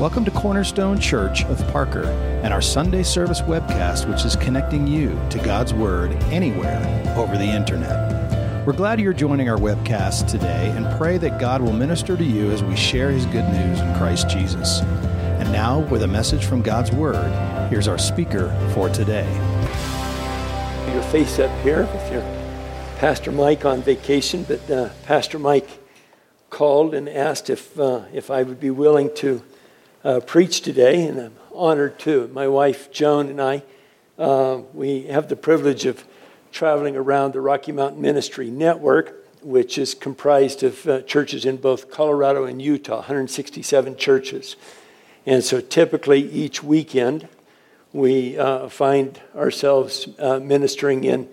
Welcome to Cornerstone Church of Parker and our Sunday service webcast, which is connecting you to God's Word anywhere over the internet. We're glad you're joining our webcast today and pray that God will minister to you as we share His good news in Christ Jesus. And now, with a message from God's Word, here's our speaker for today. Your face up here with your Pastor Mike on vacation, but uh, Pastor Mike called and asked if, uh, if I would be willing to uh, preach today, and I'm honored to. My wife Joan and I, uh, we have the privilege of traveling around the Rocky Mountain Ministry Network, which is comprised of uh, churches in both Colorado and Utah, 167 churches. And so typically each weekend, we uh, find ourselves uh, ministering in,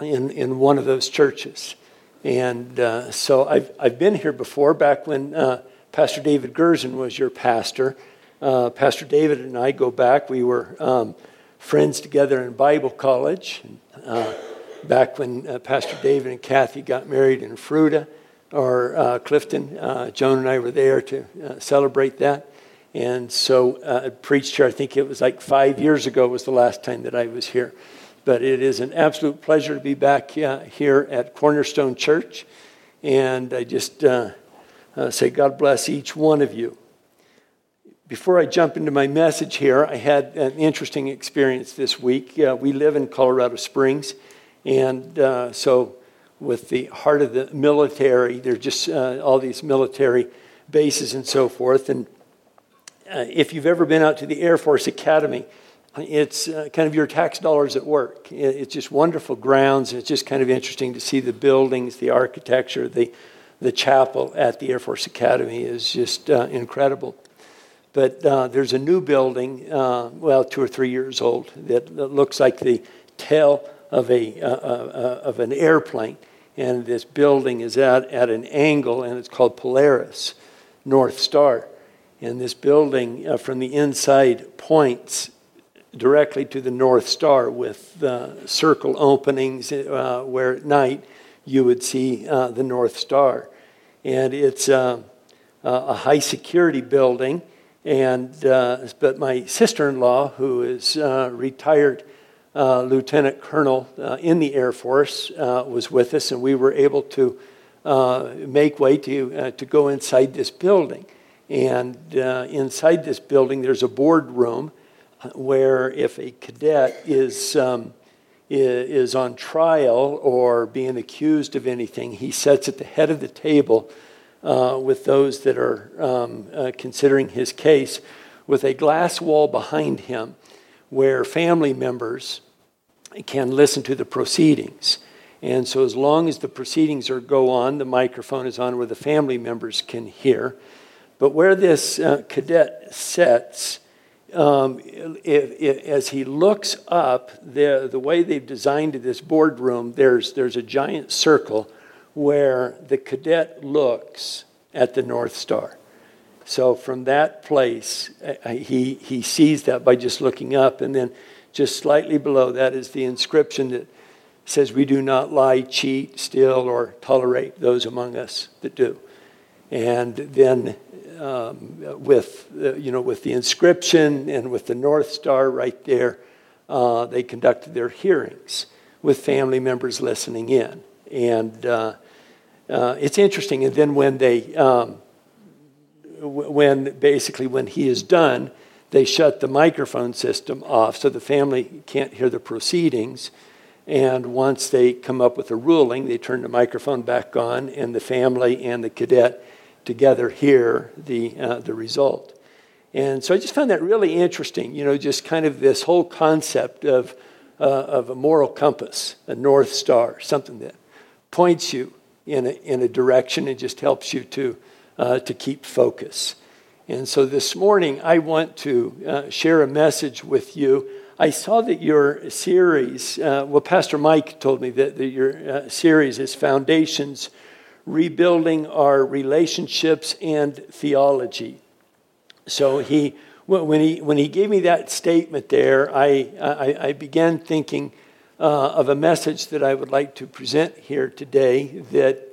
in, in one of those churches. And uh, so I've, I've been here before, back when Pastor David Gerson was your pastor. Uh, pastor David and I go back. We were um, friends together in Bible college. Uh, back when uh, Pastor David and Kathy got married in Fruita or uh, Clifton, uh, Joan and I were there to uh, celebrate that. And so I preached here, I think it was like five years ago was the last time that I was here. But it is an absolute pleasure to be back here at Cornerstone Church. And I just uh, say, God bless each one of you. Before I jump into my message here, I had an interesting experience this week. Uh, we live in Colorado Springs, and uh, so with the heart of the military, there's just uh, all these military bases and so forth. And uh, if you've ever been out to the Air Force Academy, it's uh, kind of your tax dollars at work. It's just wonderful grounds. It's just kind of interesting to see the buildings, the architecture, the the chapel at the Air Force Academy is just uh, incredible. But uh, there's a new building, uh, well, two or three years old, that, that looks like the tail of, a, uh, uh, uh, of an airplane. And this building is at, at an angle, and it's called Polaris North Star. And this building from the inside points directly to the North Star with circle openings where at night you would see uh, the North Star. And it's uh, a high security building. And, uh, but my sister in law, who is uh, retired uh, lieutenant colonel uh, in the Air Force, was with us, and we were able to make way to, to go inside this building. And inside this building, there's a boardroom where if a cadet is um, is on trial or being accused of anything, he sits at the head of the table uh, with those that are um, uh, considering his case with a glass wall behind him where family members can listen to the proceedings. And so, as long as the proceedings are go on, the microphone is on where the family members can hear. But where this uh, cadet sits, um, if, if, as he looks up, the, the way they've designed this boardroom, there's, there's a giant circle where the cadet looks at the North Star. So from that place, uh, he, he sees that by just looking up. And then just slightly below that is the inscription that says, We do not lie, cheat, steal, or tolerate those among us that do. And then um, with, uh, you know, with the inscription and with the North Star right there, uh, they conducted their hearings with family members listening in. And uh, uh it's interesting. And then when they, um, when basically when he is done, they shut the microphone system off so the family can't hear the proceedings. And once they come up with a ruling, they turn the microphone back on, and the family and the cadet together hear the, uh, the result. And so I just found that really interesting, you know, just kind of this whole concept of, uh, of a moral compass, a North Star, something that points you in a, in a direction and just helps you to, uh, to keep focus. And so this morning, I want to uh, share a message with you. I saw that your series, uh, well, Pastor Mike told me that, that your uh, series is Foundations rebuilding our relationships and theology. So he, when he, when he gave me that statement there, I, I, I began thinking uh, of a message that I would like to present here today that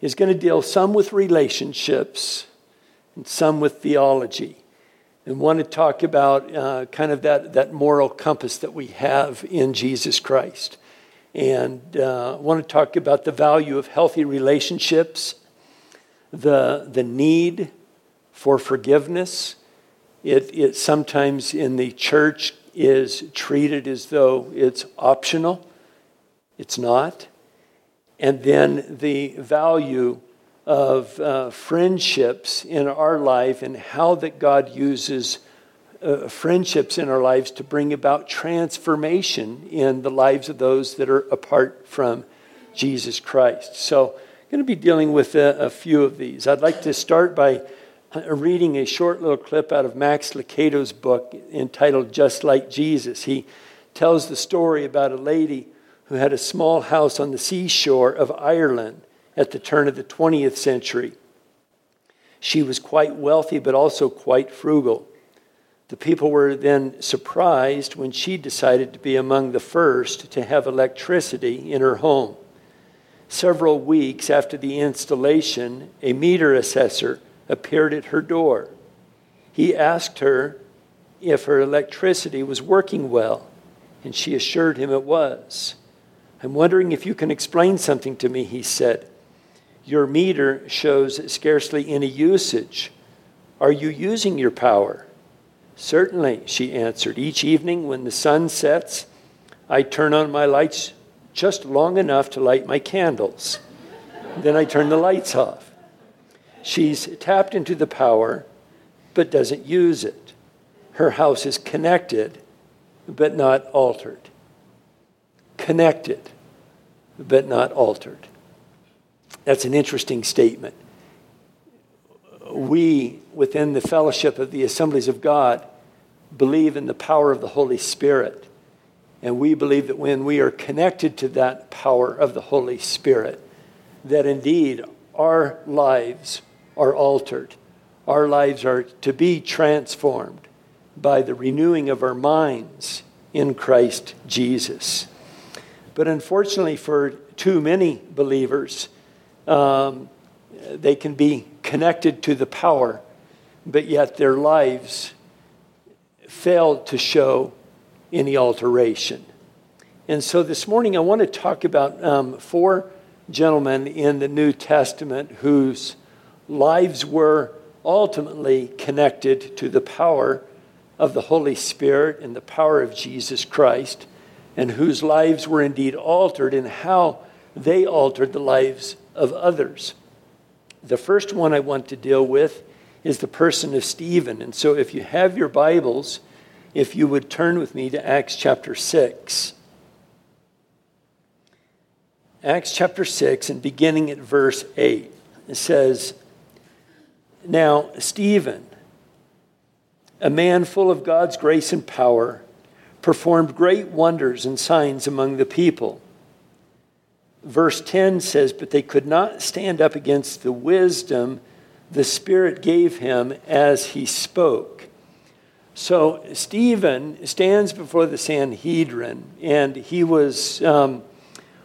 is going to deal some with relationships and some with theology. and want to talk about uh, kind of that, that moral compass that we have in Jesus Christ. And uh, want to talk about the value of healthy relationships, the, the need for forgiveness. It, it sometimes in the church is treated as though it's optional. It's not. And then the value of uh, friendships in our life and how that God uses uh, friendships in our lives to bring about transformation in the lives of those that are apart from Jesus Christ. So, I'm going to be dealing with a, a few of these. I'd like to start by uh, reading a short little clip out of Max Lucado's book entitled Just Like Jesus. He tells the story about a lady who had a small house on the seashore of Ireland at the turn of the 20th century. She was quite wealthy, but also quite frugal. The people were then surprised when she decided to be among the first to have electricity in her home. Several weeks after the installation, a meter assessor appeared at her door. He asked her if her electricity was working well, and she assured him it was. I'm wondering if you can explain something to me, he said. Your meter shows scarcely any usage. Are you using your power? Certainly, she answered. Each evening when the sun sets, I turn on my lights just long enough to light my candles. then I turn the lights off. She's tapped into the power, but doesn't use it. Her house is connected, but not altered. Connected, but not altered. That's an interesting statement. We, within the fellowship of the assemblies of God, believe in the power of the Holy Spirit. And we believe that when we are connected to that power of the Holy Spirit, that indeed our lives are altered. Our lives are to be transformed by the renewing of our minds in Christ Jesus. But unfortunately, for too many believers, um, they can be connected to the power, but yet their lives failed to show any alteration. And so this morning I want to talk about um, four gentlemen in the New Testament whose lives were ultimately connected to the power of the Holy Spirit and the power of Jesus Christ, and whose lives were indeed altered and how they altered the lives of others. The first one I want to deal with is the person of Stephen. And so if you have your Bibles, if you would turn with me to Acts chapter 6. Acts chapter 6, and beginning at verse 8, it says, Now, Stephen, a man full of God's grace and power, performed great wonders and signs among the people verse 10 says, But they could not stand up against the wisdom the Spirit gave him as he spoke. So Stephen stands before the Sanhedrin, and he was, um,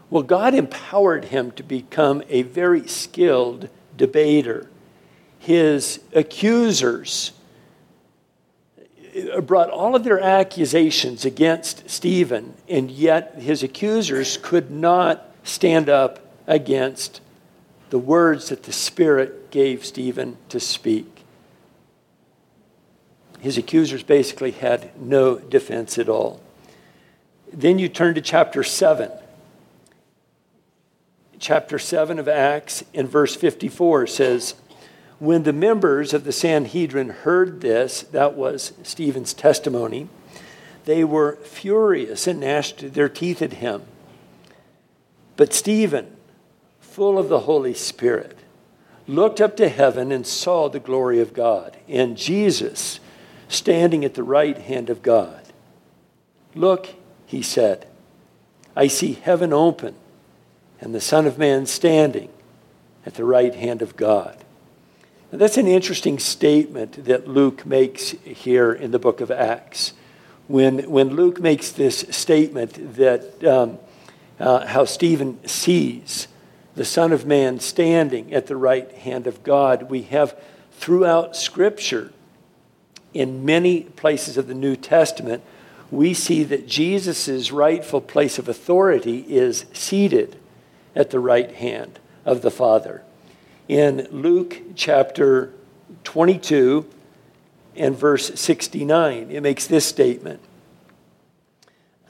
well, God empowered him to become a very skilled debater. His accusers brought all of their accusations against Stephen, and yet his accusers could not stand up against the words that the Spirit gave Stephen to speak. His accusers basically had no defense at all. Then you turn to chapter 7. Chapter 7 of Acts, in verse 54, says, When the members of the Sanhedrin heard this, that was Stephen's testimony, they were furious and gnashed their teeth at him. But Stephen, full of the Holy Spirit, looked up to heaven and saw the glory of God and Jesus standing at the right hand of God. Look, he said, I see heaven open and the Son of Man standing at the right hand of God. Now, that's an interesting statement that Luke makes here in the book of Acts. When, when Luke makes this statement that um, uh, how Stephen sees the Son of Man standing at the right hand of God. We have throughout Scripture in many places of the New Testament, we see that Jesus' rightful place of authority is seated at the right hand of the Father. In Luke chapter 22 and verse 69, it makes this statement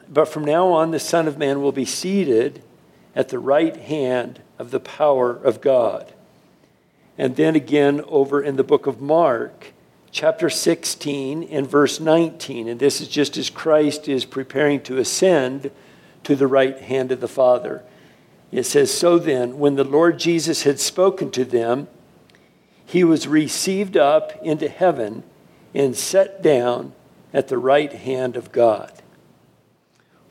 But from now on, the Son of Man will be seated at the right hand of the power of God. And then again, over in the book of Mark, chapter 16 and verse 19. And this is just as Christ is preparing to ascend to the right hand of the Father. It says, So then, when the Lord Jesus had spoken to them, he was received up into heaven and set down at the right hand of God.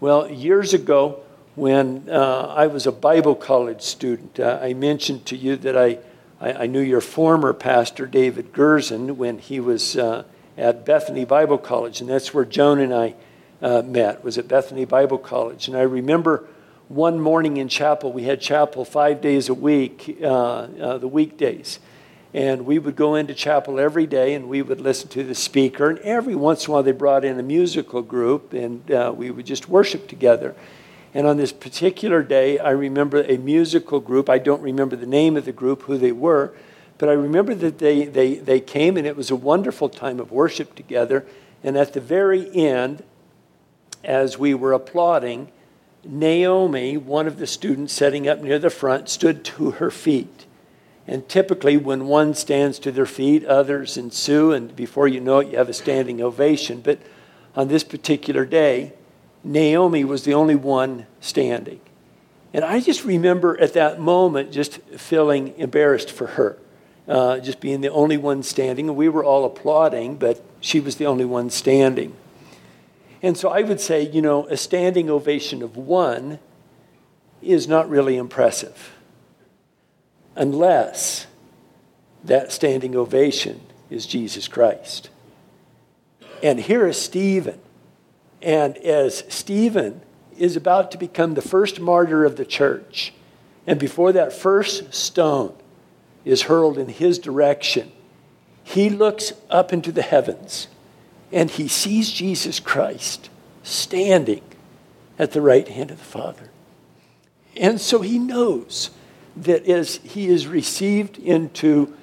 Well, years ago, when uh, I was a Bible college student, uh, I mentioned to you that I I, I knew your former pastor, David Gerson, when he was uh, at Bethany Bible College, and that's where Joan and I uh, met, was at Bethany Bible College. And I remember one morning in chapel, we had chapel five days a week, uh, uh, the weekdays. And we would go into chapel every day and we would listen to the speaker. And every once in a while, they brought in a musical group and uh, we would just worship together. And on this particular day, I remember a musical group. I don't remember the name of the group, who they were, but I remember that they, they, they came and it was a wonderful time of worship together. And at the very end, as we were applauding, Naomi, one of the students sitting up near the front, stood to her feet. And typically, when one stands to their feet, others ensue, and before you know it, you have a standing ovation. But on this particular day, Naomi was the only one standing. And I just remember at that moment just feeling embarrassed for her, uh, just being the only one standing. And we were all applauding, but she was the only one standing. And so I would say, you know, a standing ovation of one is not really impressive unless that standing ovation is Jesus Christ. And here is Stephen and as Stephen is about to become the first martyr of the church, and before that first stone is hurled in his direction, he looks up into the heavens and he sees Jesus Christ standing at the right hand of the Father. And so he knows that as he is received into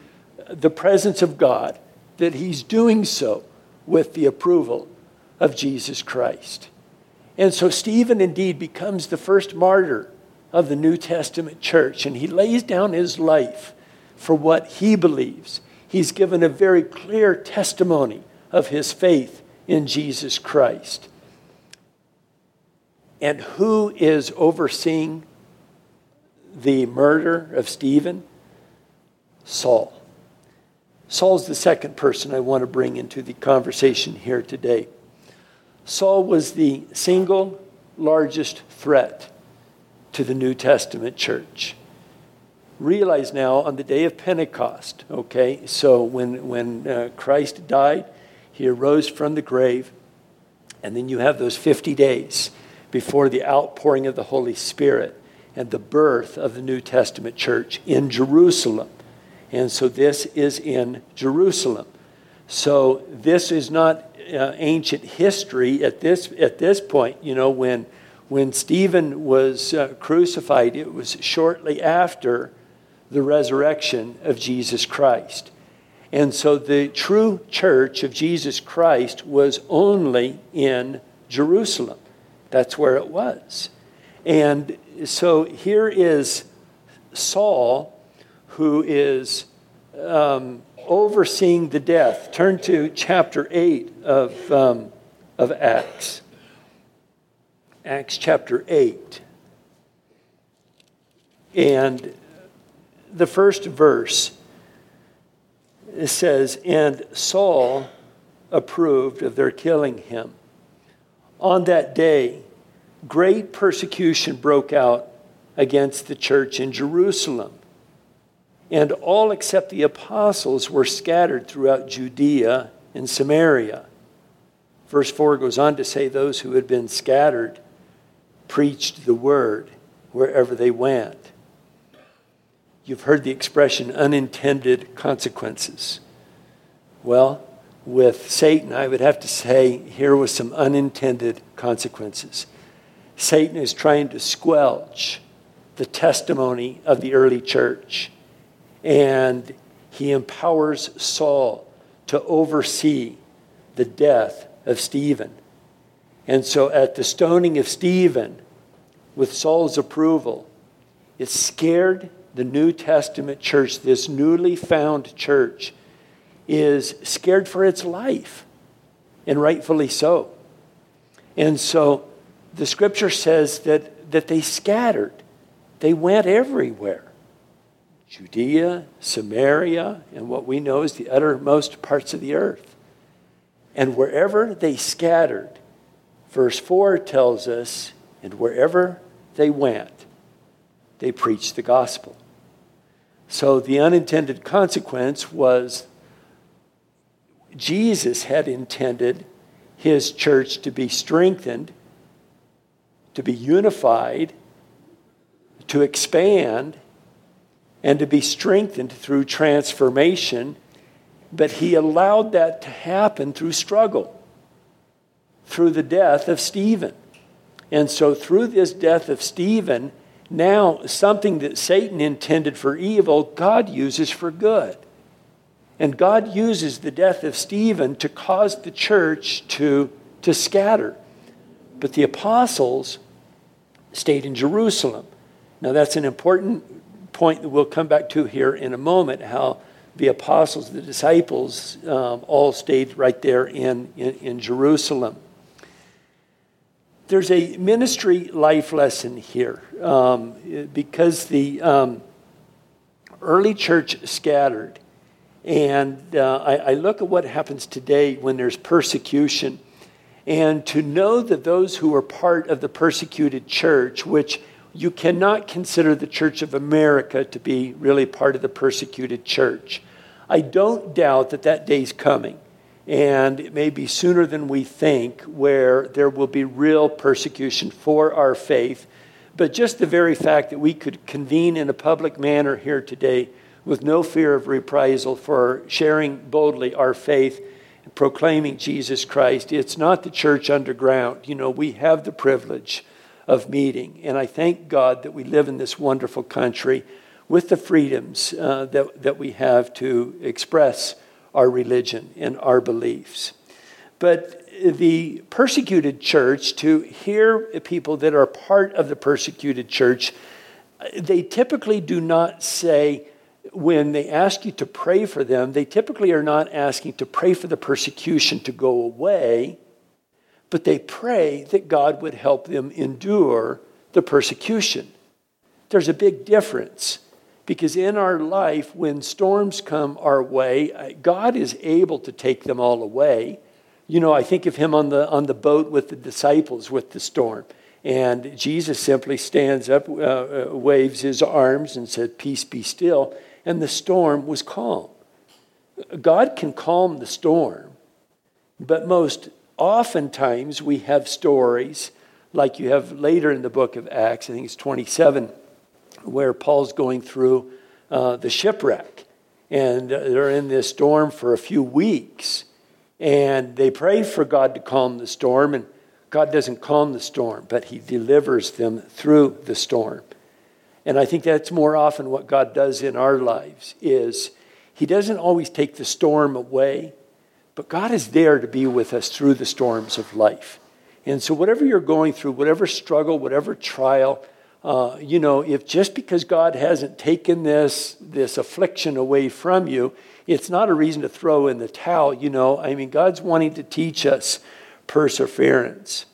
the presence of God, that he's doing so with the approval of Jesus Christ. And so Stephen indeed becomes the first martyr of the New Testament church, and he lays down his life for what he believes. He's given a very clear testimony of his faith in Jesus Christ. And who is overseeing the murder of Stephen? Saul. Saul's the second person I want to bring into the conversation here today. Saul was the single largest threat to the New Testament church. Realize now on the day of Pentecost, okay, so when, when uh, Christ died, he arose from the grave, and then you have those 50 days before the outpouring of the Holy Spirit and the birth of the New Testament church in Jerusalem. And so this is in Jerusalem. So this is not uh, ancient history at this at this point. You know, when when Stephen was uh, crucified, it was shortly after the resurrection of Jesus Christ. And so the true church of Jesus Christ was only in Jerusalem. That's where it was. And so here is Saul, who is um, overseeing the death. Turn to chapter 8 of, um, of Acts. Acts chapter 8. And the first verse says, And Saul approved of their killing him. On that day, great persecution broke out against the church in Jerusalem and all except the apostles were scattered throughout Judea and Samaria. Verse 4 goes on to say, Those who had been scattered preached the word wherever they went. You've heard the expression unintended consequences. Well, with Satan, I would have to say here was some unintended consequences. Satan is trying to squelch the testimony of the early church, and he empowers Saul to oversee the death of Stephen. And so at the stoning of Stephen, with Saul's approval, it scared the New Testament church, this newly found church, is scared for its life, and rightfully so. And so the scripture says that, that they scattered, they went everywhere. Judea, Samaria, and what we know is the uttermost parts of the earth. And wherever they scattered, verse 4 tells us, and wherever they went, they preached the gospel. So the unintended consequence was Jesus had intended his church to be strengthened, to be unified, to expand, and to be strengthened through transformation. But he allowed that to happen through struggle, through the death of Stephen. And so, through this death of Stephen, now, something that Satan intended for evil, God uses for good. And God uses the death of Stephen to cause the church to, to scatter. But the apostles stayed in Jerusalem. Now, that's an important point that we'll come back to here in a moment how the apostles, the disciples, um, all stayed right there in, in, in Jerusalem there's a ministry life lesson here um, because the um, early church scattered. And uh, I, I look at what happens today when there's persecution. And to know that those who are part of the persecuted church, which you cannot consider the Church of America to be really part of the persecuted church, I don't doubt that that day's coming and it may be sooner than we think, where there will be real persecution for our faith. But just the very fact that we could convene in a public manner here today with no fear of reprisal for sharing boldly our faith proclaiming Jesus Christ, it's not the church underground. You know, we have the privilege of meeting. And I thank God that we live in this wonderful country with the freedoms uh, that, that we have to express our religion and our beliefs. But the persecuted church, to hear people that are part of the persecuted church, they typically do not say, when they ask you to pray for them, they typically are not asking to pray for the persecution to go away, but they pray that God would help them endure the persecution. There's a big difference. Because in our life, when storms come our way, uh, God is able to take them all away. You know, I think of him on the, on the boat with the disciples with the storm. And Jesus simply stands up, uh, uh, waves his arms, and said, Peace be still. And the storm was calm. God can calm the storm, but most oftentimes we have stories like you have later in the book of Acts, I think it's 27 where Paul's going through uh, the shipwreck. And they're in this storm for a few weeks. And they pray for God to calm the storm, and God doesn't calm the storm, but He delivers them through the storm. And I think that's more often what God does in our lives is He doesn't always take the storm away, but God is there to be with us through the storms of life. And so, whatever you're going through, whatever struggle, whatever trial, uh, you know, if just because God hasn't taken this, this affliction away from you, it's not a reason to throw in the towel, you know. I mean, God's wanting to teach us perseverance.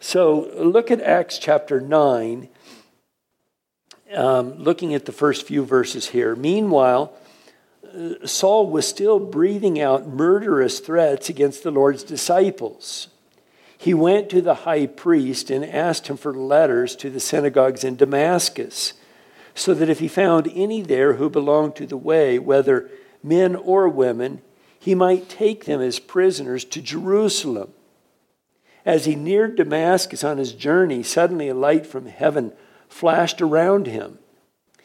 So look at Acts chapter 9, um, looking at the first few verses here. Meanwhile, uh, Saul was still breathing out murderous threats against the Lord's disciples he went to the high priest and asked him for letters to the synagogues in Damascus, so that if he found any there who belonged to the way, whether men or women, he might take them as prisoners to Jerusalem. As he neared Damascus on his journey, suddenly a light from heaven flashed around him.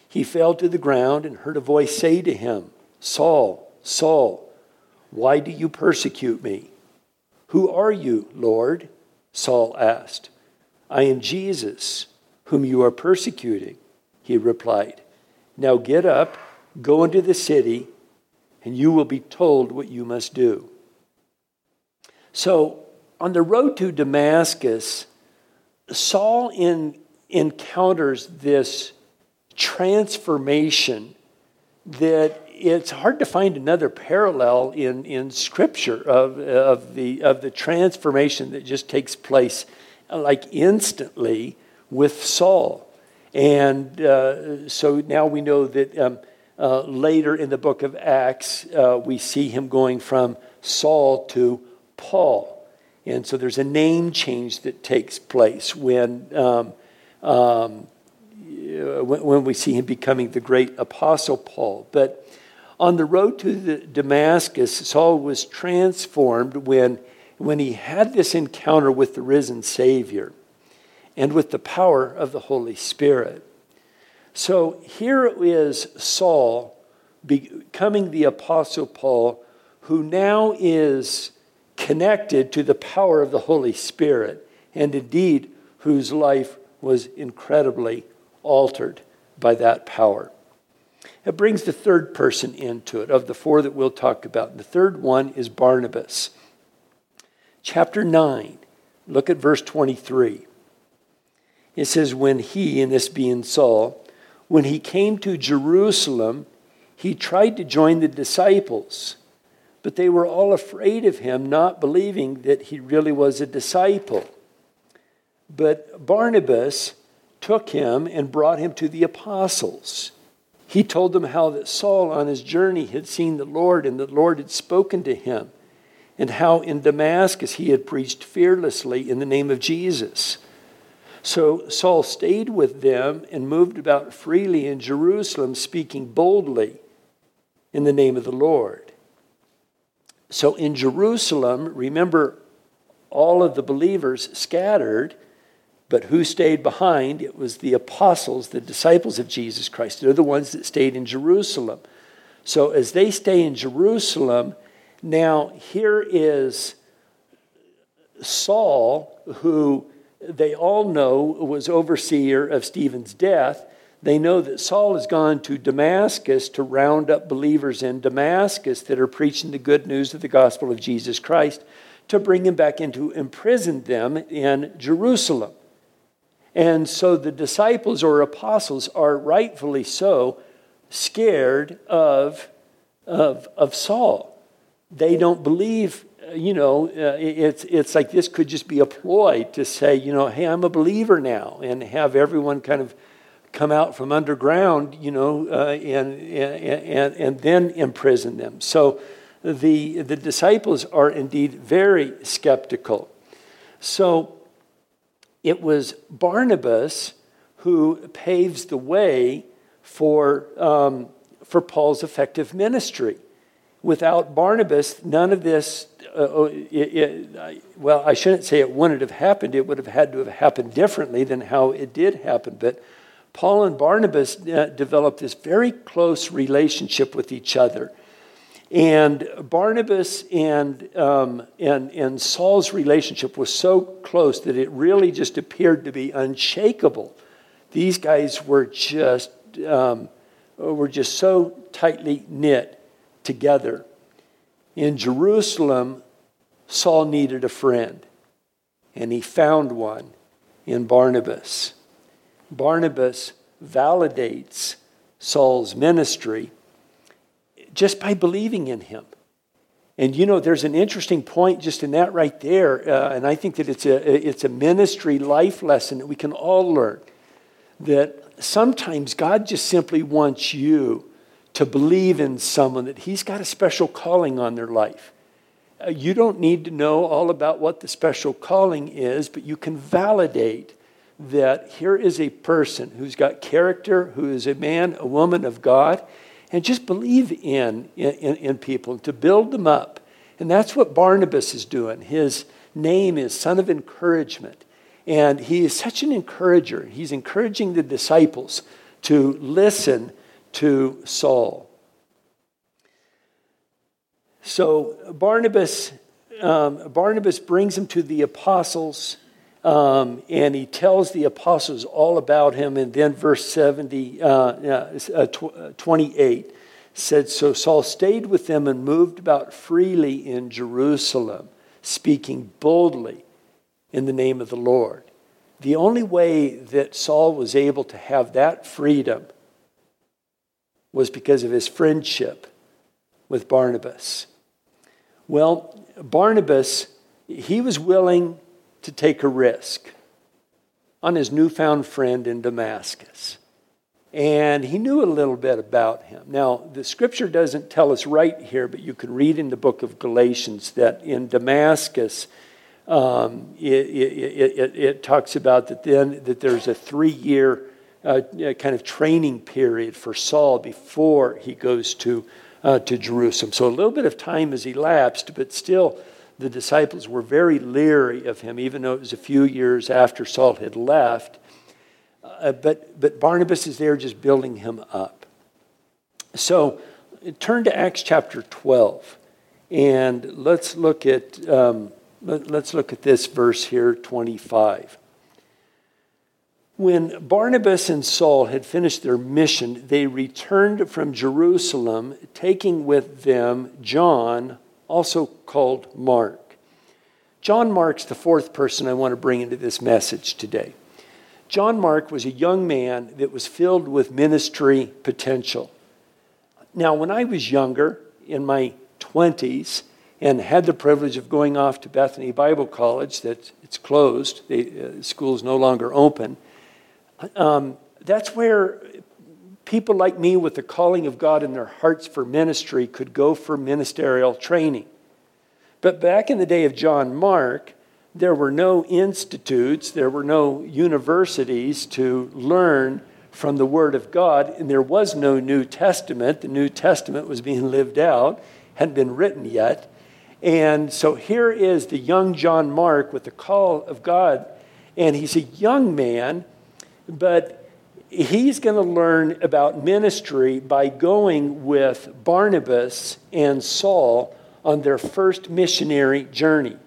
He fell to the ground and heard a voice say to him, Saul, Saul, Why do you persecute me? Who are you, Lord? Saul asked. I am Jesus, whom you are persecuting, he replied. Now get up, go into the city, and you will be told what you must do. So, on the road to Damascus, Saul in, encounters this transformation that it's hard to find another parallel in, in Scripture of, of, the, of the transformation that just takes place like instantly with Saul. And uh, so now we know that um, uh, later in the book of Acts, uh, we see him going from Saul to Paul. And so there's a name change that takes place when, um, um, when, we see him becoming the great apostle Paul. But on the road to Damascus, Saul was transformed when, when he had this encounter with the risen Savior and with the power of the Holy Spirit. So here is Saul becoming the Apostle Paul, who now is connected to the power of the Holy Spirit, and indeed whose life was incredibly altered by that power. It brings the third person into it, of the four that we'll talk about. The third one is Barnabas. Chapter 9, look at verse 23. It says, When he, and this being Saul, when he came to Jerusalem, he tried to join the disciples but they were all afraid of him, not believing that he really was a disciple. But Barnabas took him and brought him to the apostles. He told them how that Saul on his journey had seen the Lord and the Lord had spoken to him, and how in Damascus he had preached fearlessly in the name of Jesus. So Saul stayed with them and moved about freely in Jerusalem, speaking boldly in the name of the Lord. So in Jerusalem, remember, all of the believers scattered, but who stayed behind? It was the apostles, the disciples of Jesus Christ. They're the ones that stayed in Jerusalem. So as they stay in Jerusalem, now here is Saul, who they all know was overseer of Stephen's death. They know that Saul has gone to Damascus to round up believers in Damascus that are preaching the good news of the gospel of Jesus Christ to bring him back and to imprison them in Jerusalem. And so the disciples or apostles are rightfully so scared of, of, of Saul. They don't believe, you know, uh, it's, it's like this could just be a ploy to say, you know, hey, I'm a believer now, and have everyone kind of come out from underground, you know, uh, and, and, and then imprison them. So the, the disciples are indeed very skeptical. So it was Barnabas who paves the way for, um, for Paul's effective ministry. Without Barnabas, none of this, uh, it, it, well, I shouldn't say it wouldn't have happened. It would have had to have happened differently than how it did happen. But Paul and Barnabas uh, developed this very close relationship with each other. And Barnabas and, um, and, and Saul's relationship was so close that it really just appeared to be unshakable. These guys were just, um, were just so tightly knit together. In Jerusalem, Saul needed a friend, and he found one in Barnabas. Barnabas validates Saul's ministry just by believing in him. And you know, there's an interesting point just in that right there, uh, and I think that it's a it's a ministry life lesson that we can all learn. That sometimes God just simply wants you to believe in someone that He's got a special calling on their life. Uh, you don't need to know all about what the special calling is, but you can validate that here is a person who's got character, who is a man, a woman of God, and just believe in, in, in people, to build them up. And that's what Barnabas is doing. His name is Son of Encouragement. And he is such an encourager. He's encouraging the disciples to listen to Saul. So Barnabas, um, Barnabas brings him to the apostles, um, and he tells the apostles all about him. And then verse 70, uh, uh, tw- 28 said, So Saul stayed with them and moved about freely in Jerusalem, speaking boldly in the name of the Lord. The only way that Saul was able to have that freedom was because of his friendship with Barnabas. Well, Barnabas, he was willing to take a risk on his newfound friend in Damascus. And he knew a little bit about him. Now, the scripture doesn't tell us right here, but you can read in the book of Galatians that in Damascus, um, it, it, it, it, talks about that then that there's a three-year uh, kind of training period for Saul before he goes to uh, to Jerusalem. So a little bit of time has elapsed, but still, the disciples were very leery of him, even though it was a few years after Saul had left. Uh, but but Barnabas is there, just building him up. So turn to Acts chapter twelve, and let's look at. Um, Let's look at this verse here, 25. When Barnabas and Saul had finished their mission, they returned from Jerusalem, taking with them John, also called Mark. John Mark's the fourth person I want to bring into this message today. John Mark was a young man that was filled with ministry potential. Now, when I was younger, in my 20s, and had the privilege of going off to Bethany Bible College, that it's closed, the uh, school is no longer open. Um, that's where people like me with the calling of God in their hearts for ministry could go for ministerial training. But back in the day of John Mark, there were no institutes, there were no universities to learn from the Word of God, and there was no New Testament. The New Testament was being lived out, hadn't been written yet. And so here is the young John Mark with the call of God. And he's a young man, but he's going to learn about ministry by going with Barnabas and Saul on their first missionary journey.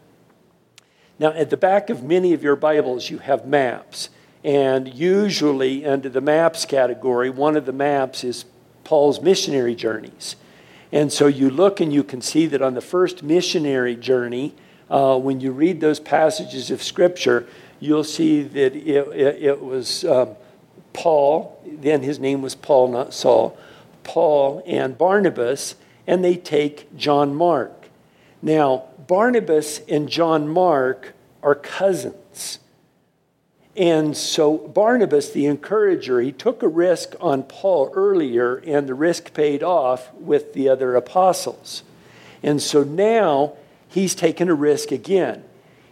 Now, at the back of many of your Bibles, you have maps. And usually, under the maps category, one of the maps is Paul's missionary journeys. And so you look and you can see that on the first missionary journey, uh, when you read those passages of Scripture, you'll see that it, it, it was um, Paul, then his name was Paul, not Saul, Paul and Barnabas, and they take John Mark. Now, Barnabas and John Mark are cousins. And so Barnabas, the encourager, he took a risk on Paul earlier, and the risk paid off with the other apostles. And so now he's taken a risk again.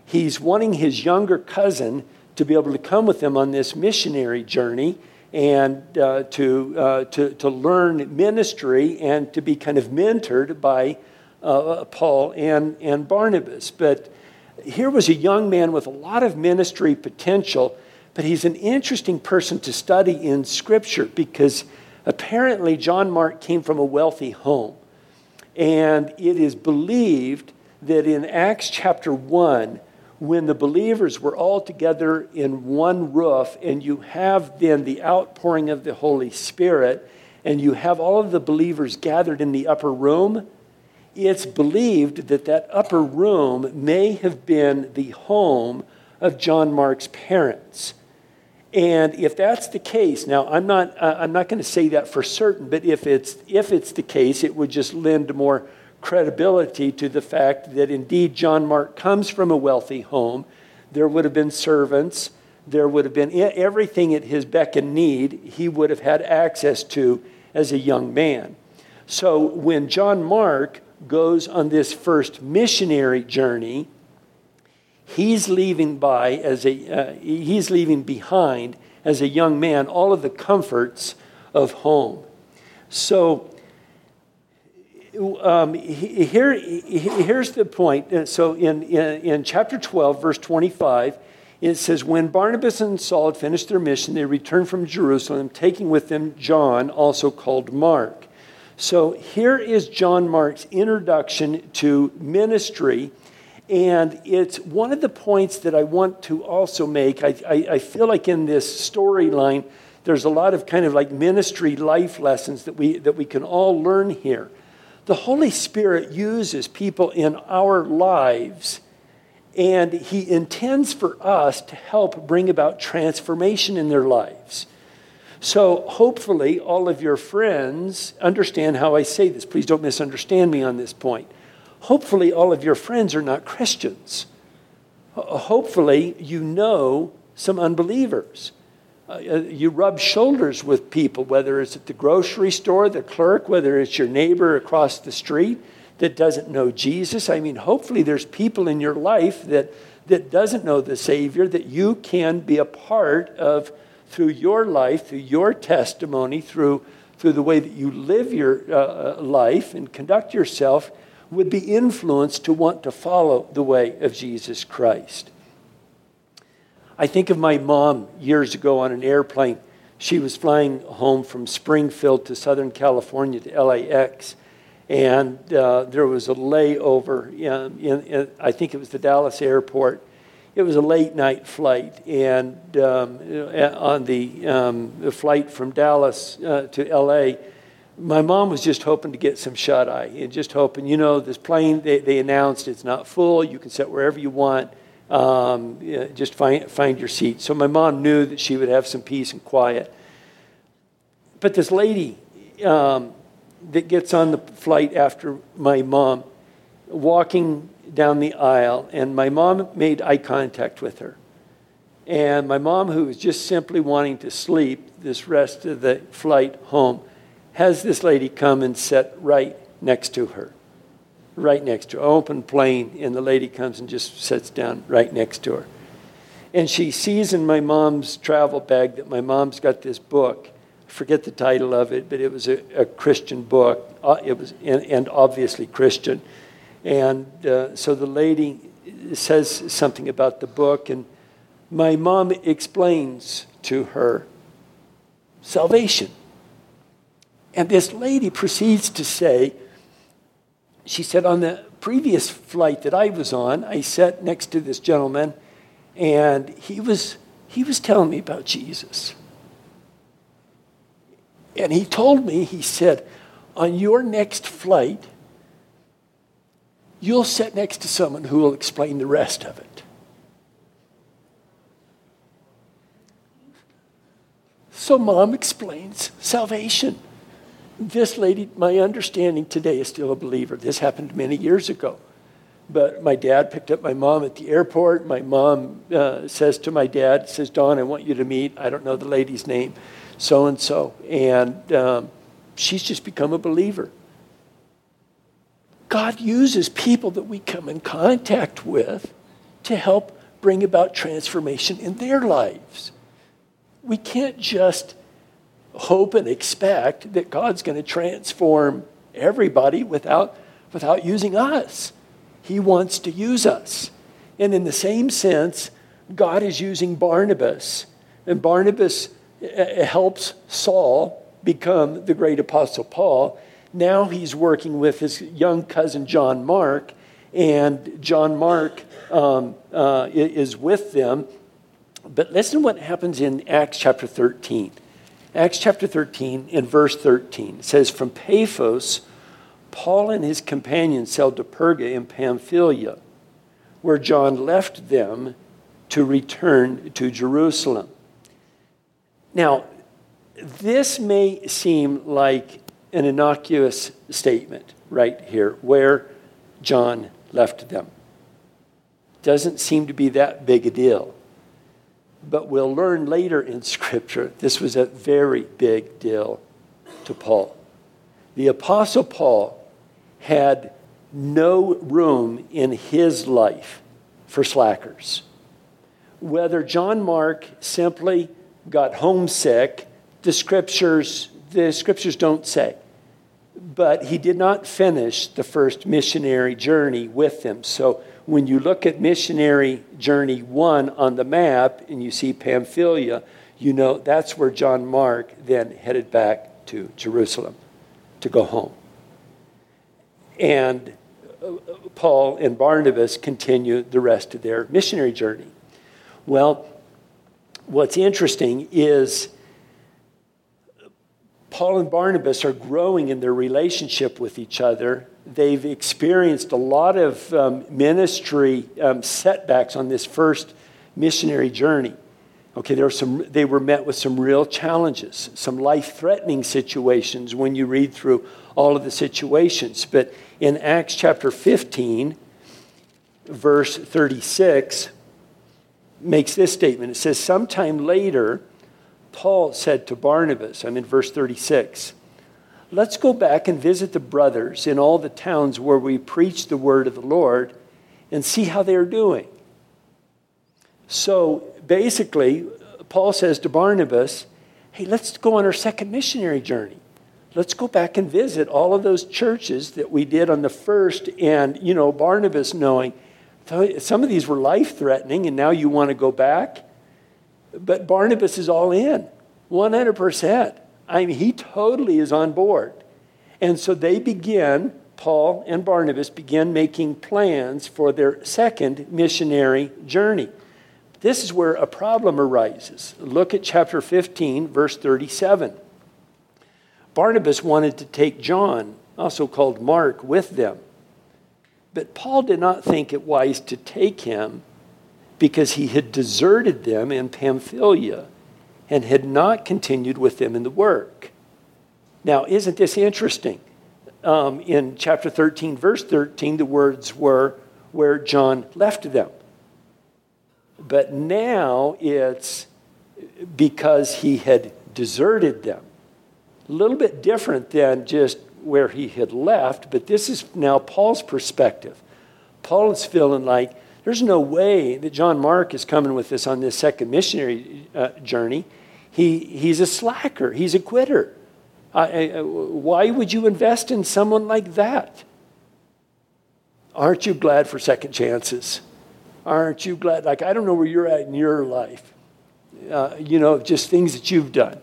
He's wanting his younger cousin to be able to come with them on this missionary journey and uh, to, uh, to, to learn ministry and to be kind of mentored by uh, Paul and, and Barnabas. But here was a young man with a lot of ministry potential, but he's an interesting person to study in Scripture because apparently John Mark came from a wealthy home. And it is believed that in Acts chapter 1, when the believers were all together in one roof, and you have then the outpouring of the Holy Spirit, and you have all of the believers gathered in the upper room, it's believed that that upper room may have been the home of John Mark's parents. And if that's the case, now I'm not, uh, I'm not going to say that for certain, but if it's, if it's the case, it would just lend more credibility to the fact that indeed John Mark comes from a wealthy home. There would have been servants, there would have been everything at his beck and need he would have had access to as a young man. So when John Mark goes on this first missionary journey, he's leaving by as a uh, he's leaving behind as a young man all of the comforts of home. So um, here, here's the point. Uh, so in, in, in chapter 12, verse 25, it says, When Barnabas and Saul had finished their mission, they returned from Jerusalem, taking with them John, also called Mark. So here is John Mark's introduction to ministry. And it's one of the points that I want to also make. I, I, I feel like in this storyline, there's a lot of kind of like ministry life lessons that we, that we can all learn here. The Holy Spirit uses people in our lives, and He intends for us to help bring about transformation in their lives. So, hopefully, all of your friends understand how I say this. Please don't misunderstand me on this point. Hopefully, all of your friends are not Christians. Hopefully, you know some unbelievers. Uh, uh, you rub shoulders with people, whether it's at the grocery store, the clerk, whether it's your neighbor across the street that doesn't know Jesus. I mean, hopefully, there's people in your life that, that doesn't know the Savior that you can be a part of through your life, through your testimony, through, through the way that you live your uh, uh, life and conduct yourself, would be influenced to want to follow the way of Jesus Christ. I think of my mom years ago on an airplane. She was flying home from Springfield to Southern California to LAX, and uh, there was a layover in, in, in, I think it was the Dallas airport it was a late night flight, and um, on the, um, the, flight from Dallas uh, to LA, my mom was just hoping to get some shut eye and just hoping, you know, this plane, they, they announced it's not full, you can sit wherever you want, um, just find, find your seat. So my mom knew that she would have some peace and quiet. But this lady um, that gets on the flight after my mom, walking down the aisle, and my mom made eye contact with her. And my mom, who was just simply wanting to sleep this rest of the flight home, has this lady come and sit right next to her. Right next to her. Open plane, and the lady comes and just sits down right next to her. And she sees in my mom's travel bag that my mom's got this book. I forget the title of it, but it was a, a Christian book. Uh, it was, and, and obviously Christian. And uh, so the lady says something about the book, and my mom explains to her salvation. And this lady proceeds to say, she said, on the previous flight that I was on, I sat next to this gentleman, and he was, he was telling me about Jesus. And he told me, he said, on your next flight, you'll sit next to someone who will explain the rest of it. So, mom explains salvation. This lady, my understanding today, is still a believer. This happened many years ago. But my dad picked up my mom at the airport. My mom uh, says to my dad, says, Don, I want you to meet, I don't know the lady's name, so and so. And um, she's just become a believer. God uses people that we come in contact with to help bring about transformation in their lives. We can't just hope and expect that God's going to transform everybody without, without using us. He wants to use us. And in the same sense, God is using Barnabas. And Barnabas eh, eh, helps Saul become the great apostle Paul. Now he's working with his young cousin John Mark, and John Mark um, uh, is with them. But listen to what happens in Acts chapter 13. Acts chapter 13, in verse 13, it says, From Paphos, Paul and his companions sailed to Perga in Pamphylia, where John left them to return to Jerusalem. Now, this may seem like an innocuous statement right here where John left them. Doesn't seem to be that big a deal. But we'll learn later in Scripture this was a very big deal to Paul. The Apostle Paul had no room in his life for slackers. Whether John Mark simply got homesick, the scriptures, the scriptures don't say but he did not finish the first missionary journey with them. So when you look at missionary journey one on the map and you see Pamphylia, you know that's where John Mark then headed back to Jerusalem to go home. And uh, Paul and Barnabas continue the rest of their missionary journey. Well, what's interesting is Paul and Barnabas are growing in their relationship with each other. They've experienced a lot of um, ministry um, setbacks on this first missionary journey. Okay, there were some, they were met with some real challenges, some life threatening situations when you read through all of the situations. But in Acts chapter 15, verse 36, makes this statement. It says, Sometime later, Paul said to Barnabas, I'm in verse 36, let's go back and visit the brothers in all the towns where we preach the word of the Lord and see how they're doing. So basically, Paul says to Barnabas, hey, let's go on our second missionary journey. Let's go back and visit all of those churches that we did on the first. And, you know, Barnabas knowing some of these were life threatening, and now you want to go back. But Barnabas is all in, 100%. I mean, he totally is on board. And so they begin, Paul and Barnabas begin making plans for their second missionary journey. This is where a problem arises. Look at chapter 15, verse 37. Barnabas wanted to take John, also called Mark, with them. But Paul did not think it wise to take him because he had deserted them in Pamphylia and had not continued with them in the work. Now, isn't this interesting? Um, in chapter 13, verse 13, the words were where John left them. But now it's because he had deserted them. A little bit different than just where he had left, but this is now Paul's perspective. Paul is feeling like there's no way that John Mark is coming with us on this second missionary uh, journey. He, he's a slacker, he's a quitter. I, I, why would you invest in someone like that? Aren't you glad for second chances? Aren't you glad? Like, I don't know where you're at in your life, uh, you know, just things that you've done.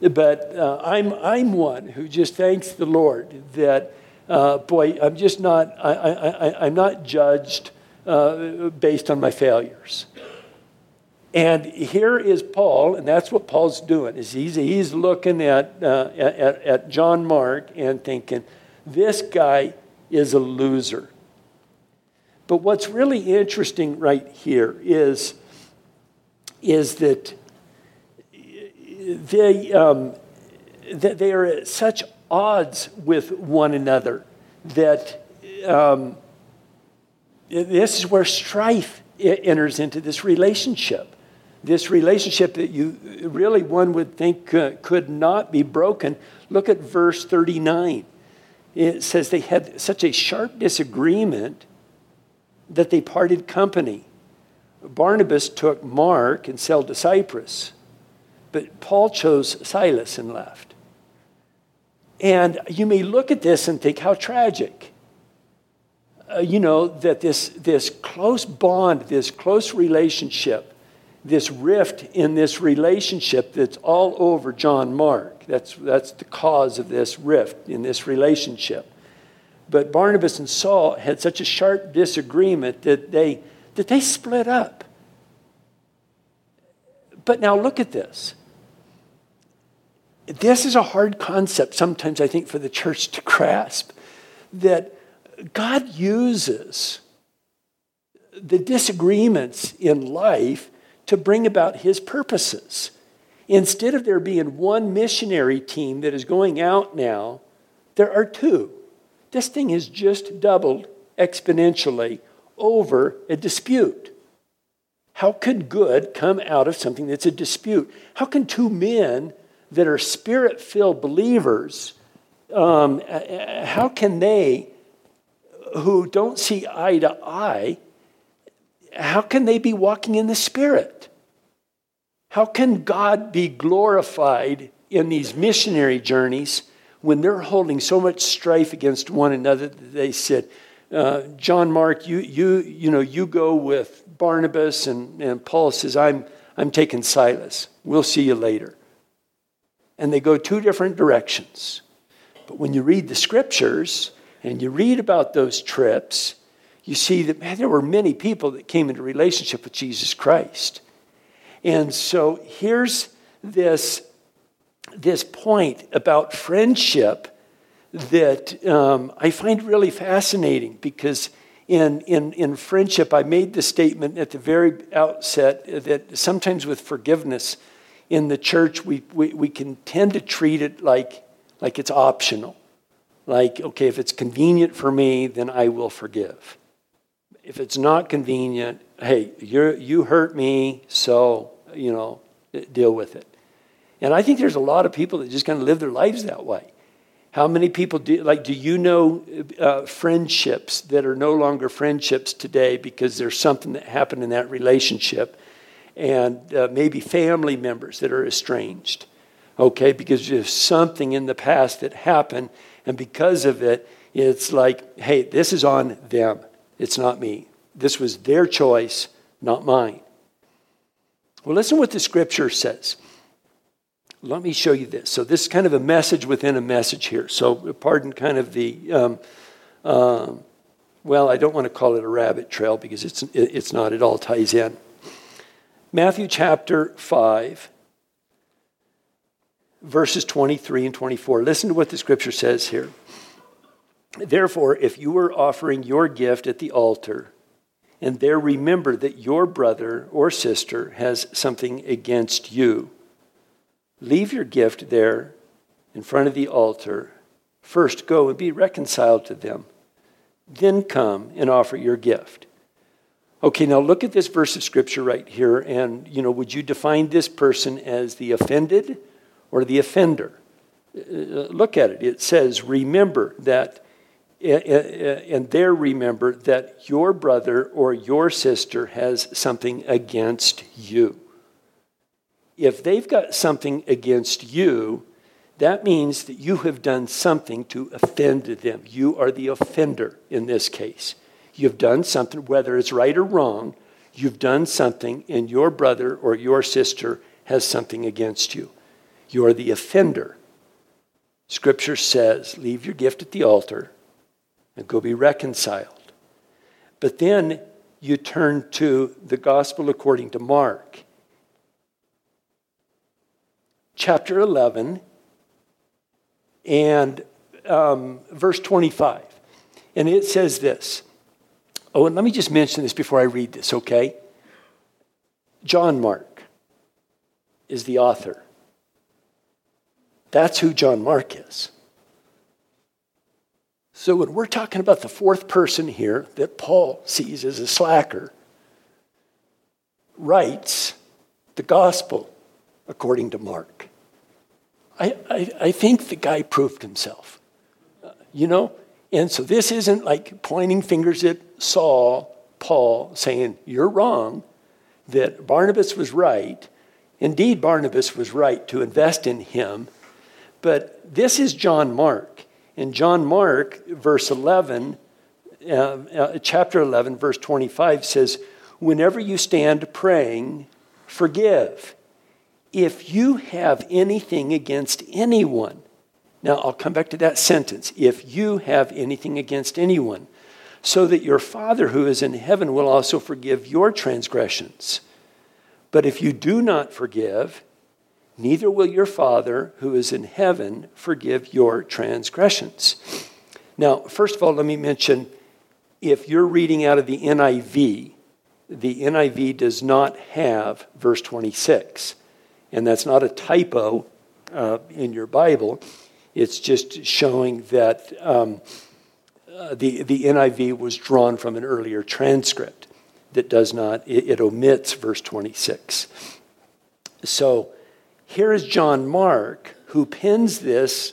But uh, I'm, I'm one who just thanks the Lord that, uh, boy, I'm just not, I, I, I, I'm not judged uh, based on my failures. And here is Paul, and that's what Paul's doing. Is he's, he's looking at, uh, at, at John Mark and thinking, this guy is a loser. But what's really interesting right here is, is that they, um, that they are at such odds with one another that um, this is where strife enters into this relationship. This relationship that you really one would think could not be broken. Look at verse 39. It says they had such a sharp disagreement that they parted company. Barnabas took Mark and sailed to Cyprus, but Paul chose Silas and left. And you may look at this and think, how tragic uh, you know, that this, this close bond, this close relationship, this rift in this relationship that's all over John Mark. That's, that's the cause of this rift in this relationship. But Barnabas and Saul had such a sharp disagreement that they, that they split up. But now look at this. This is a hard concept sometimes, I think, for the church to grasp that God uses the disagreements in life to bring about his purposes. Instead of there being one missionary team that is going out now, there are two. This thing has just doubled exponentially over a dispute. How could good come out of something that's a dispute? How can two men that are spirit filled believers, um, how can they who don't see eye to eye, how can they be walking in the Spirit? How can God be glorified in these missionary journeys when they're holding so much strife against one another that they said, uh, John Mark, you, you, you, know, you go with Barnabas, and, and Paul says, I'm, I'm taking Silas. We'll see you later. And they go two different directions. But when you read the scriptures and you read about those trips, you see that, man, there were many people that came into relationship with Jesus Christ. And so here's this, this point about friendship that um, I find really fascinating because in, in, in friendship, I made the statement at the very outset that sometimes with forgiveness in the church, we, we, we can tend to treat it like, like it's optional. Like, okay, if it's convenient for me, then I will forgive. If it's not convenient, hey, you you hurt me, so, you know, deal with it. And I think there's a lot of people that just kind of live their lives that way. How many people do, like, do you know uh, friendships that are no longer friendships today because there's something that happened in that relationship? And uh, maybe family members that are estranged, okay, because there's something in the past that happened, and because of it, it's like, hey, this is on them, it's not me. This was their choice, not mine. Well, listen what the scripture says. Let me show you this. So, this is kind of a message within a message here. So, pardon kind of the, um, uh, well, I don't want to call it a rabbit trail because it's, it's not, it all ties in. Matthew chapter 5, verses 23 and 24. Listen to what the scripture says here. Therefore, if you are offering your gift at the altar, and there remember that your brother or sister has something against you, Leave your gift there in front of the altar. First, go and be reconciled to them. Then come and offer your gift. Okay, now look at this verse of scripture right here, and you know, would you define this person as the offended or the offender? Uh, uh, look at it. It says, "Remember that." Uh, uh, and there, remember that your brother or your sister has something against you if they've got something against you, that means that you have done something to offend them. You are the offender in this case. You've done something, whether it's right or wrong, you've done something, and your brother or your sister has something against you. You're the offender. Scripture says, leave your gift at the altar and go be reconciled. But then you turn to the gospel according to Mark chapter 11 and um, verse 25. And it says this. Oh, and let me just mention this before I read this, okay? John Mark is the author. That's who John Mark is. So when we're talking about the fourth person here that Paul sees as a slacker, writes the gospel according to Mark. I, I, I think the guy proved himself, uh, you know? And so this isn't like pointing fingers at Saul, Paul, saying, You're wrong, that Barnabas was right. Indeed, Barnabas was right to invest in him. But this is John Mark. In John Mark, verse 11, uh, uh, chapter 11, verse 25 says, Whenever you stand praying, forgive if you have anything against anyone, now I'll come back to that sentence. If you have anything against anyone, so that your Father who is in heaven will also forgive your transgressions. But if you do not forgive, neither will your Father who is in heaven forgive your transgressions. Now, first of all, let me mention if you're reading out of the NIV, the NIV does not have verse 26 and that's not a typo uh, in your Bible. It's just showing that um, uh, the, the NIV was drawn from an earlier transcript that does not, it, it omits verse 26. So here is John Mark who pins this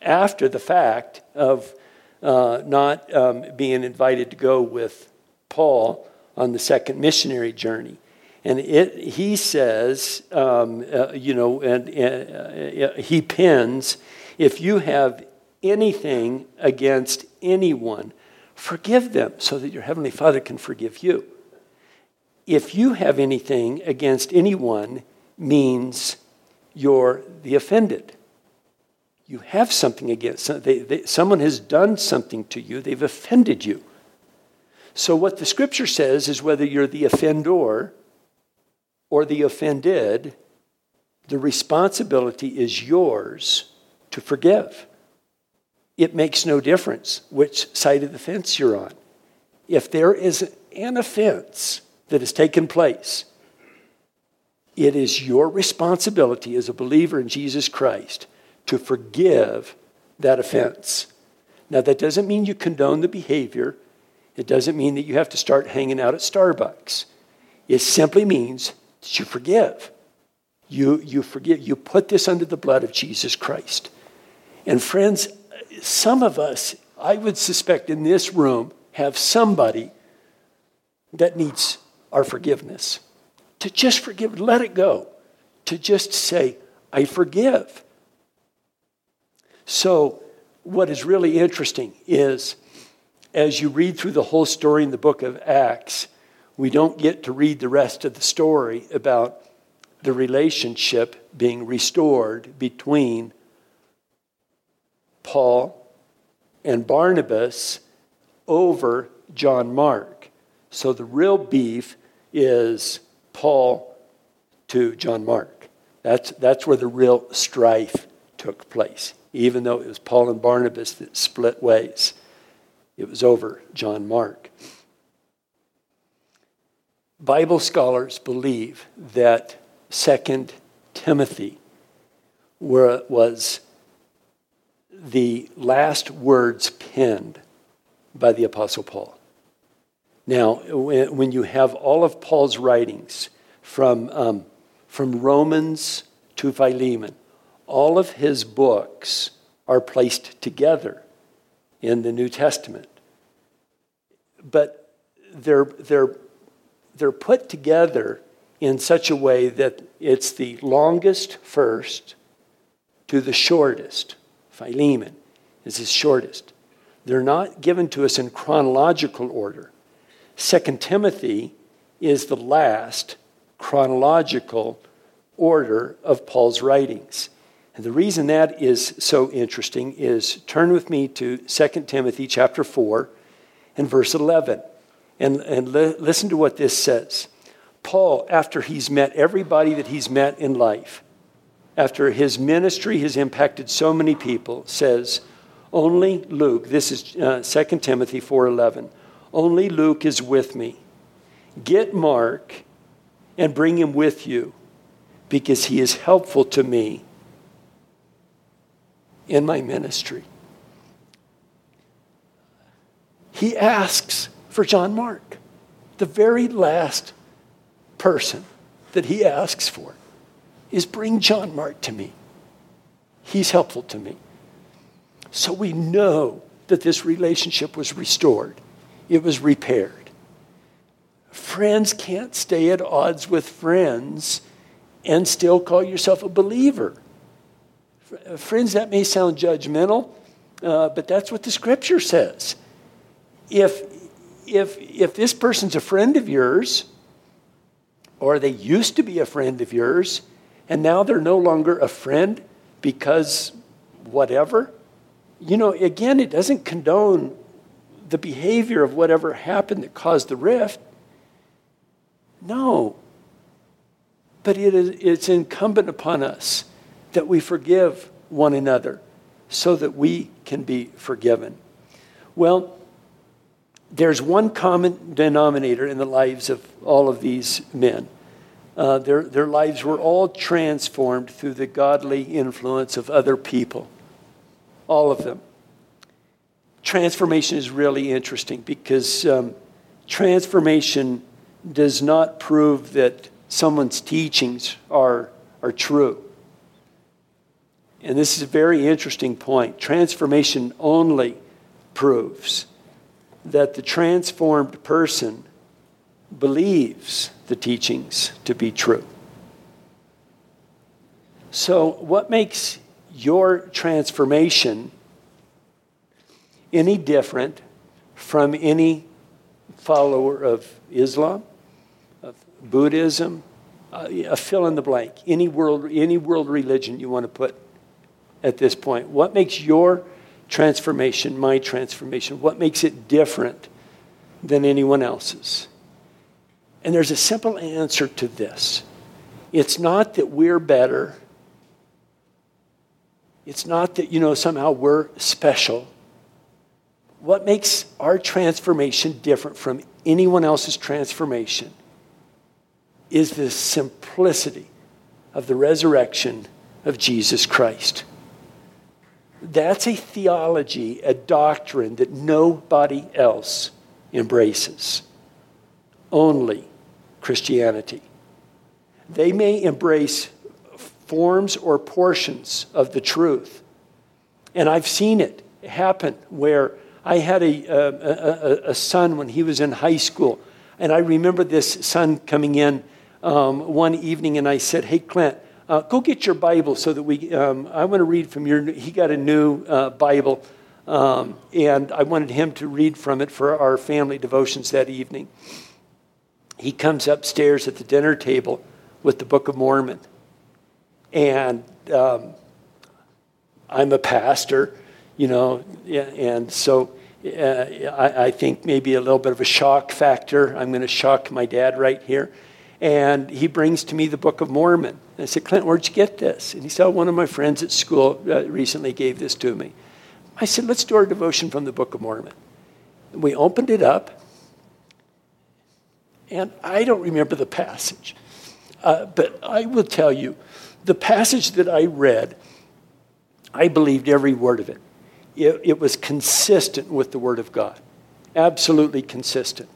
after the fact of uh, not um, being invited to go with Paul on the second missionary journey. And it, he says, um, uh, you know, and, uh, uh, he pins, if you have anything against anyone, forgive them so that your heavenly Father can forgive you. If you have anything against anyone, means you're the offended. you have something against they, they, someone has done something to you. They've offended you. So what the scripture says is whether you're the offender or the offended the responsibility is yours to forgive. It makes no difference which side of the fence you're on. If there is an offense that has taken place it is your responsibility as a believer in Jesus Christ to forgive that offense. Now, that doesn't mean you condone the behavior. It doesn't mean that you have to start hanging out at Starbucks. It simply means that you forgive. You, you forgive. You put this under the blood of Jesus Christ. And, friends, some of us, I would suspect in this room, have somebody that needs our forgiveness. To just forgive, let it go. To just say, I forgive. So, what is really interesting is as you read through the whole story in the book of Acts, we don't get to read the rest of the story about the relationship being restored between Paul and Barnabas over John Mark. So the real beef is Paul to John Mark. That's, that's where the real strife took place even though it was Paul and Barnabas that split ways. It was over John Mark. Bible scholars believe that Second Timothy where was the last words penned by the Apostle Paul. Now, when you have all of Paul's writings from, um, from Romans to Philemon, all of his books are placed together in the New Testament. But they're, they're, they're put together in such a way that it's the longest first to the shortest. Philemon is his shortest. They're not given to us in chronological order. Second Timothy is the last chronological order of Paul's writings. And the reason that is so interesting is turn with me to 2 Timothy chapter 4 and verse 11. And, and li- listen to what this says. Paul, after he's met everybody that he's met in life, after his ministry has impacted so many people, says, only Luke, this is uh, 2 Timothy 4.11, only Luke is with me. Get Mark and bring him with you because he is helpful to me in my ministry. He asks for John Mark, the very last person that he asks for is bring John Mark to me. He's helpful to me. So we know that this relationship was restored, it was repaired. Friends can't stay at odds with friends and still call yourself a believer. Friends, that may sound judgmental, uh, but that's what the scripture says. If, if, if this person's a friend of yours, or they used to be a friend of yours, and now they're no longer a friend because whatever, you know, again, it doesn't condone the behavior of whatever happened that caused the rift. No. But it is, it's incumbent upon us that we forgive one another so that we can be forgiven. Well, there's one common denominator in the lives of all of these men. Uh, their, their lives were all transformed through the godly influence of other people. All of them. Transformation is really interesting because um, transformation does not prove that someone's teachings are, are true. And this is a very interesting point. Transformation only proves that the transformed person believes the teachings to be true. So, what makes your transformation any different from any follower of Islam, of Buddhism, uh, a fill in the blank, any world, any world religion you want to put at this point? What makes your transformation my transformation? What makes it different than anyone else's? And there's a simple answer to this it's not that we're better, it's not that, you know, somehow we're special. What makes our transformation different from anyone else's transformation is the simplicity of the resurrection of Jesus Christ. That's a theology, a doctrine that nobody else embraces. Only Christianity. They may embrace forms or portions of the truth. And I've seen it happen where I had a, a, a, a son when he was in high school. And I remember this son coming in um, one evening and I said, Hey, Clint, uh, go get your Bible so that we, um, I want to read from your, he got a new uh, Bible. Um, and I wanted him to read from it for our family devotions that evening. He comes upstairs at the dinner table with the Book of Mormon. And um, I'm a pastor, you know, and so uh, I, I, think maybe a little bit of a shock factor. I'm going to shock my dad right here. And he brings to me the Book of Mormon. And I said, Clint, where'd you get this? And he said, one of my friends at school uh, recently gave this to me. I said, let's do our devotion from the Book of Mormon. And we opened it up, and I don't remember the passage. Uh, but I will tell you, the passage that I read, I believed every word of it. It. It was consistent with the Word of God, absolutely consistent.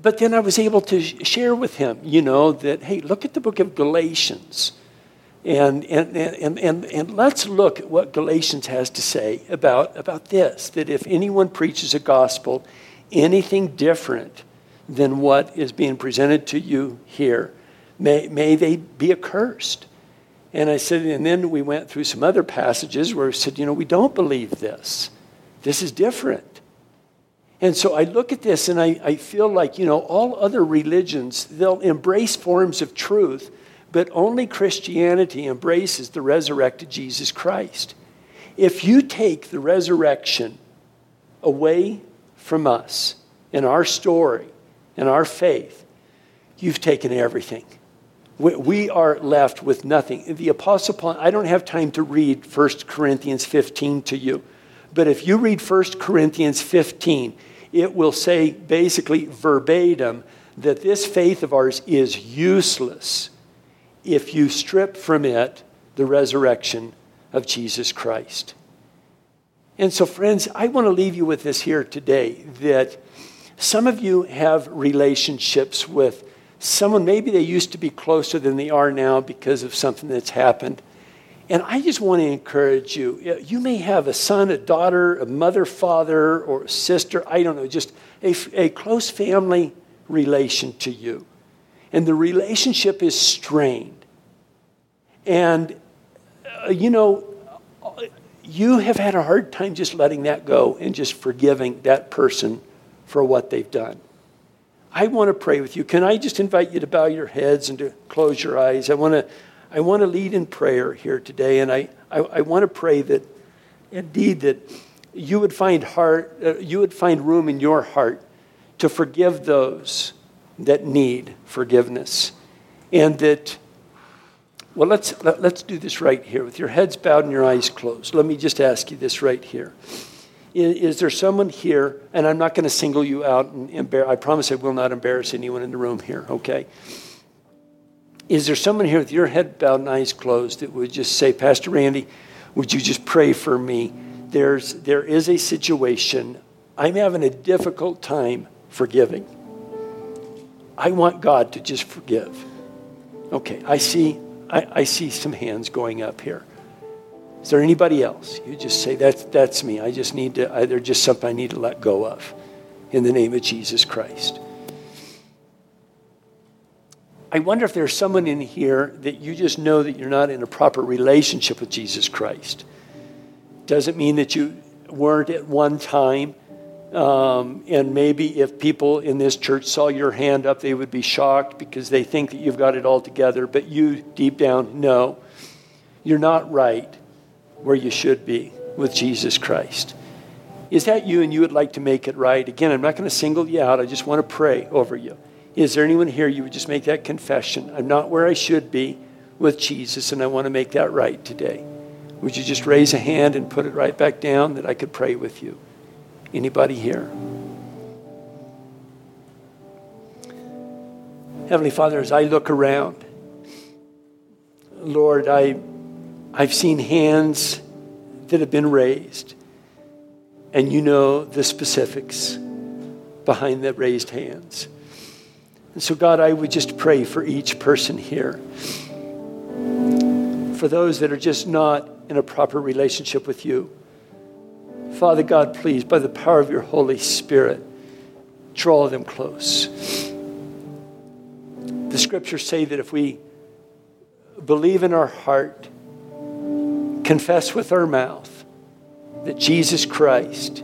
But then I was able to share with him, you know, that, hey, look at the book of Galatians. And, and, and, and, and let's look at what Galatians has to say about, about this that if anyone preaches a gospel, anything different than what is being presented to you here, may, may they be accursed. And I said, and then we went through some other passages where we said, you know, we don't believe this. This is different. And so I look at this and I, I feel like, you know, all other religions, they'll embrace forms of truth, but only Christianity embraces the resurrected Jesus Christ. If you take the resurrection away from us in our story, in our faith, you've taken everything. We are left with nothing. The Apostle Paul, I don't have time to read 1 Corinthians 15 to you, but if you read 1 Corinthians 15, it will say basically verbatim that this faith of ours is useless if you strip from it the resurrection of Jesus Christ. And so, friends, I want to leave you with this here today that some of you have relationships with someone, maybe they used to be closer than they are now because of something that's happened. And I just want to encourage you. You may have a son, a daughter, a mother, father, or sister, I don't know, just a, a close family relation to you. And the relationship is strained. And, uh, you know, you have had a hard time just letting that go and just forgiving that person for what they've done. I want to pray with you. Can I just invite you to bow your heads and to close your eyes? I want to I want to lead in prayer here today, and I, I, I want to pray that indeed that you would find heart, uh, you would find room in your heart to forgive those that need forgiveness, and that. Well, let's let, us let us do this right here with your heads bowed and your eyes closed. Let me just ask you this right here. Is, is there someone here, and I'm not going to single you out and embarrass, I promise I will not embarrass anyone in the room here, okay? Is there someone here with your head bowed and eyes closed that would just say, Pastor Randy, would you just pray for me? There's, there is a situation. I'm having a difficult time forgiving. I want God to just forgive. Okay, I see, I, I see some hands going up here. Is there anybody else? You just say, that's, that's me. I just need to, there's just something I need to let go of in the name of Jesus Christ. I wonder if there's someone in here that you just know that you're not in a proper relationship with Jesus Christ. Doesn't mean that you weren't at one time. Um, and maybe if people in this church saw your hand up, they would be shocked because they think that you've got it all together, but you deep down know. you're not right where you should be with Jesus Christ. Is that you and you would like to make it right? Again, I'm not going to single you out. I just want to pray over you. Is there anyone here you would just make that confession? I'm not where I should be with Jesus, and I want to make that right today. Would you just raise a hand and put it right back down that I could pray with you? Anybody here? Heavenly Father, as I look around, Lord, I, I've seen hands that have been raised, and you know the specifics behind the raised hands. And so, God, I would just pray for each person here. For those that are just not in a proper relationship with you. Father God, please, by the power of your Holy Spirit, draw them close. The scriptures say that if we believe in our heart, confess with our mouth that Jesus Christ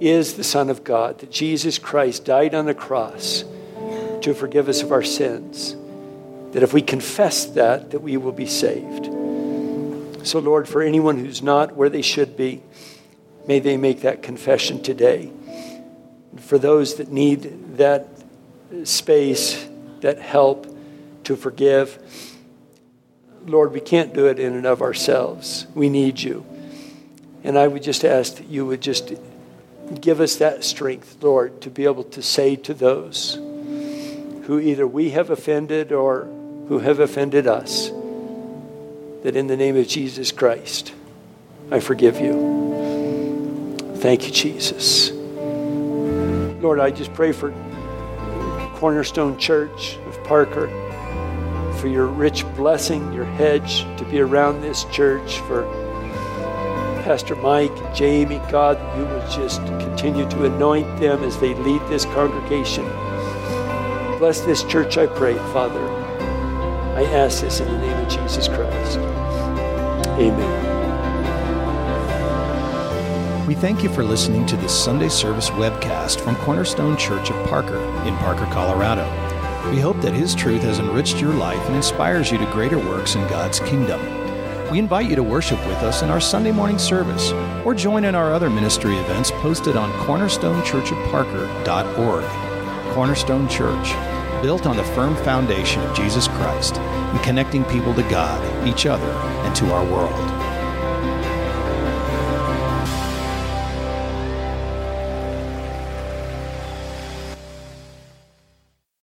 is the Son of God, that Jesus Christ died on the cross to forgive us of our sins, that if we confess that, that we will be saved. So, Lord, for anyone who's not where they should be, may they make that confession today. For those that need that space, that help to forgive, Lord, we can't do it in and of ourselves. We need you. And I would just ask that you would just give us that strength, Lord, to be able to say to those who either we have offended or who have offended us that in the name of Jesus Christ, I forgive you. Thank you, Jesus. Lord, I just pray for Cornerstone Church of Parker for your rich blessing, your hedge to be around this church, for Pastor Mike and Jamie, God, you will just continue to anoint them as they lead this congregation. Bless this church, I pray, Father. I ask this in the name of Jesus Christ. Amen. We thank you for listening to this Sunday service webcast from Cornerstone Church of Parker in Parker, Colorado. We hope that His truth has enriched your life and inspires you to greater works in God's kingdom. We invite you to worship with us in our Sunday morning service or join in our other ministry events posted on cornerstonechurchofparker.org. Cornerstone Church, built on the firm foundation of Jesus Christ and connecting people to God, each other, and to our world.